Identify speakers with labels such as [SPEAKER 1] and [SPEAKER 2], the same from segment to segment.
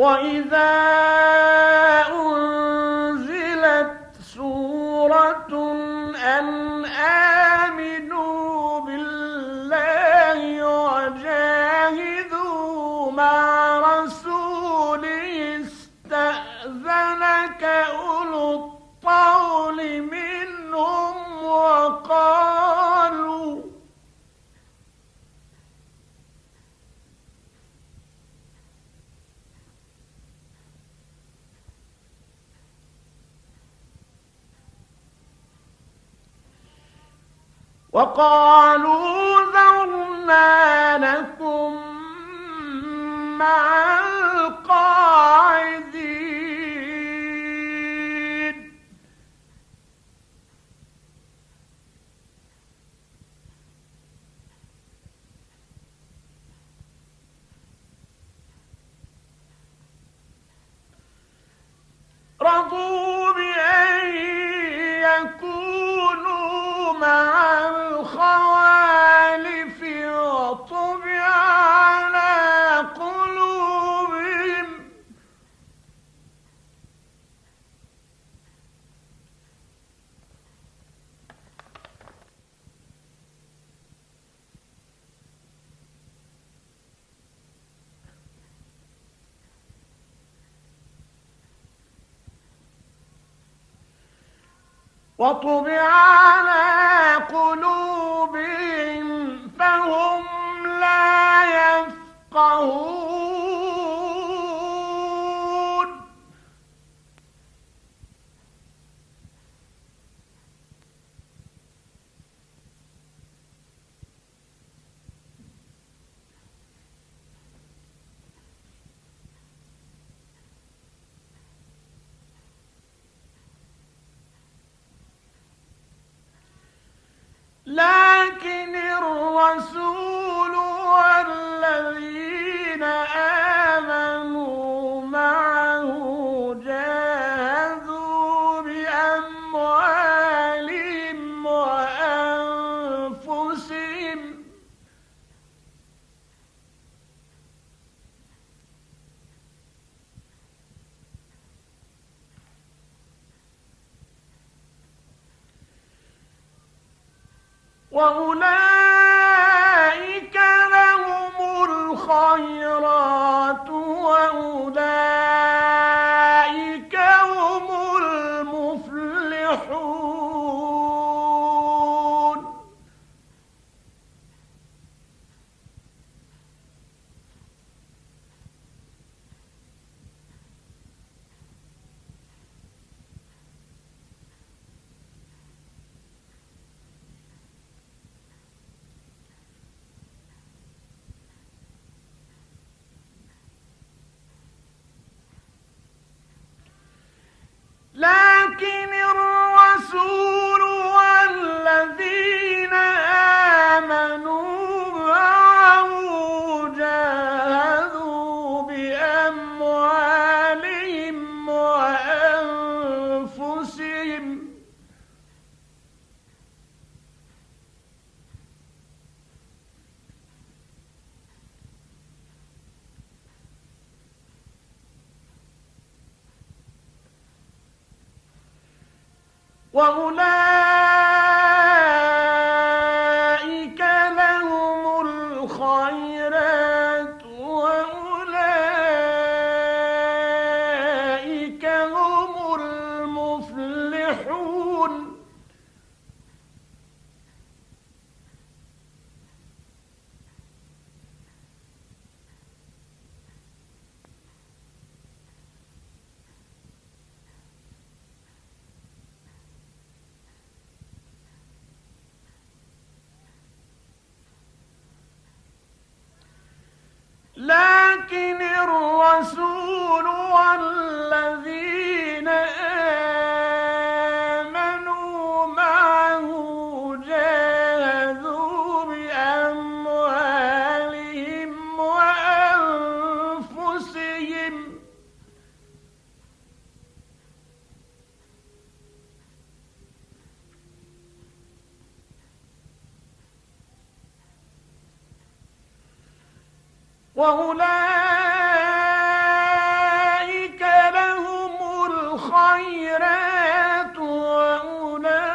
[SPEAKER 1] وإذا وقالوا ذرنا لكم مع القاعدين. رضوا وطبع على قلوبهم فهم لا وأولئك con وأولئك لهم الخيرات وأولئك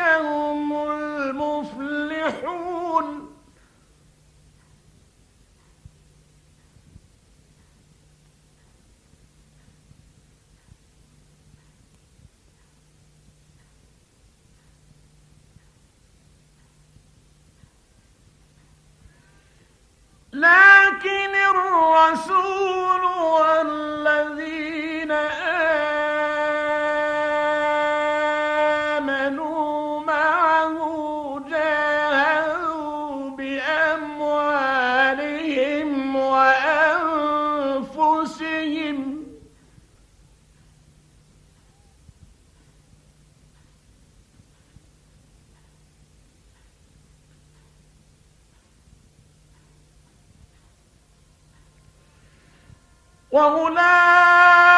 [SPEAKER 1] هم المفلحون لكن الرسول والذين وأولئك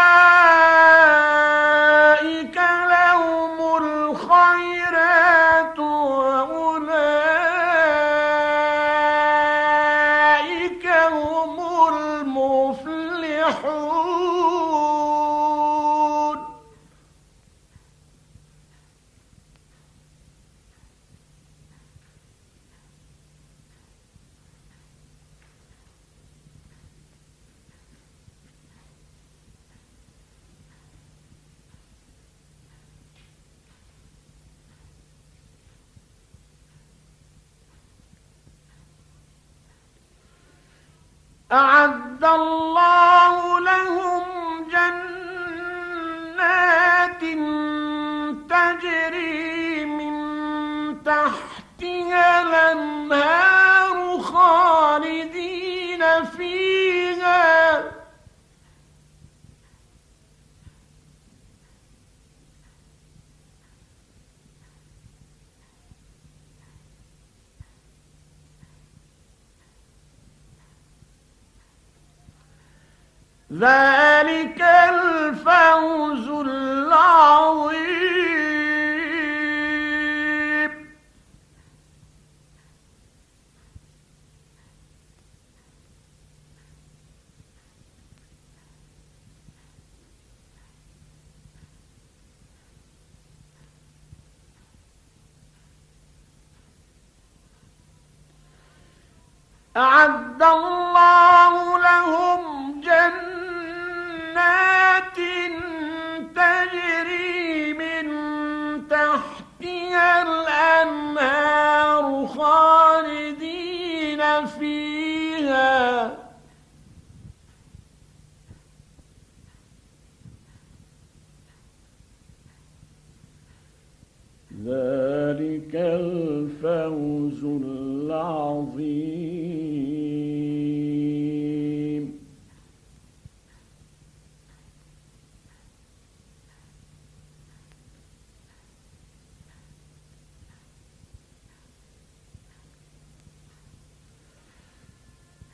[SPEAKER 1] أعد الله ذلك الفوز العظيم. أعد الله لهم now.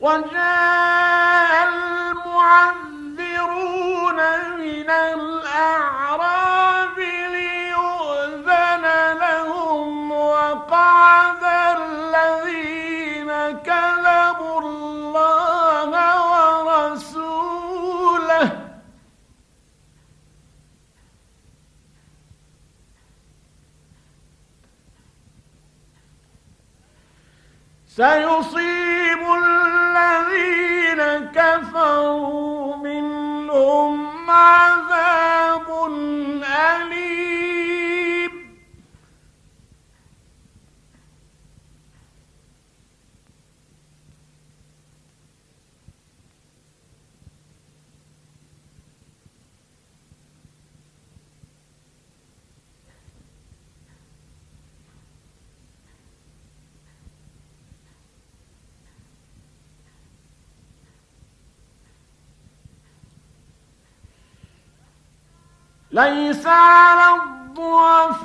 [SPEAKER 1] وجاء المعذرون من الأعراب ليؤذن لهم وقعد الذين كذبوا الله ورسوله. سيصيب Bye. ليس على الضعفاء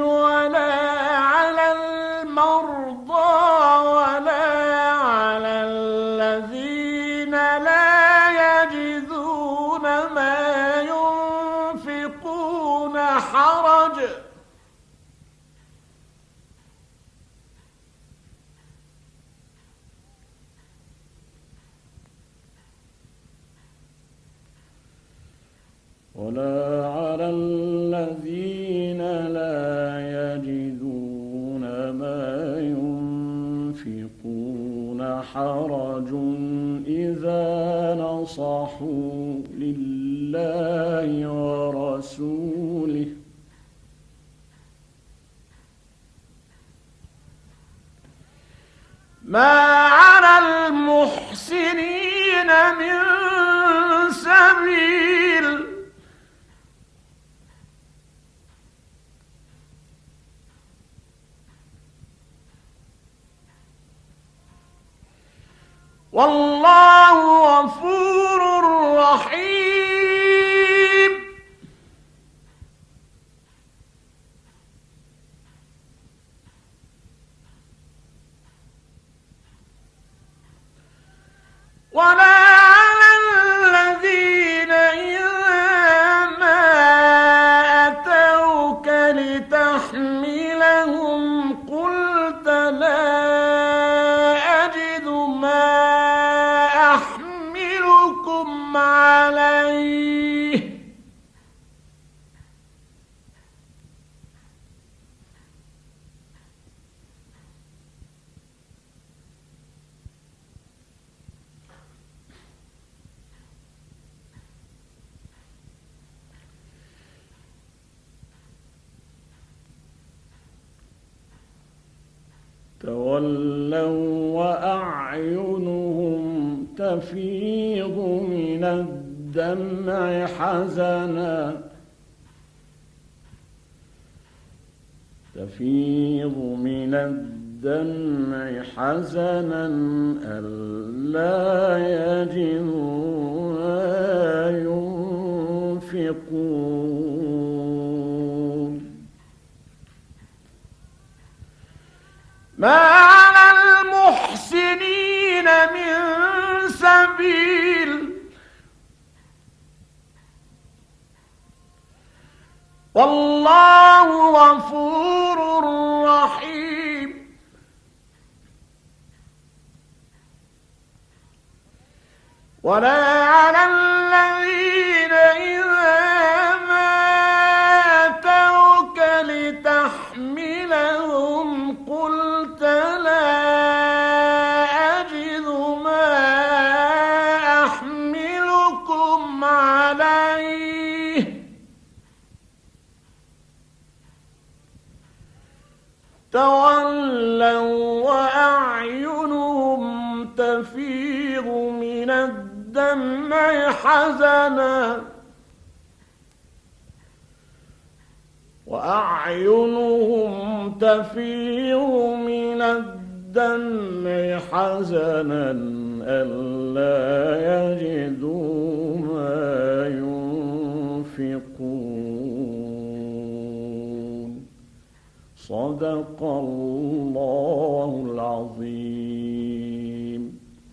[SPEAKER 1] ولا ولا على الذين لا يجدون ما ينفقون حرج
[SPEAKER 2] إذا نصحوا لله ورسوله
[SPEAKER 1] ما على المحسنين من سبيل والله غفور رحيم. ولا
[SPEAKER 2] تولوا وأعينهم تفيض من الدمع حزنا. تفيض من الدمع حزنا ألا يجدوا ما ينفقون.
[SPEAKER 1] ما على المحسنين من سبيل. والله غفور رحيم. ولا على وأعينهم تفيض من الدمع حزنا ألا يجدوا ما ينفقون. صدق الله العظيم.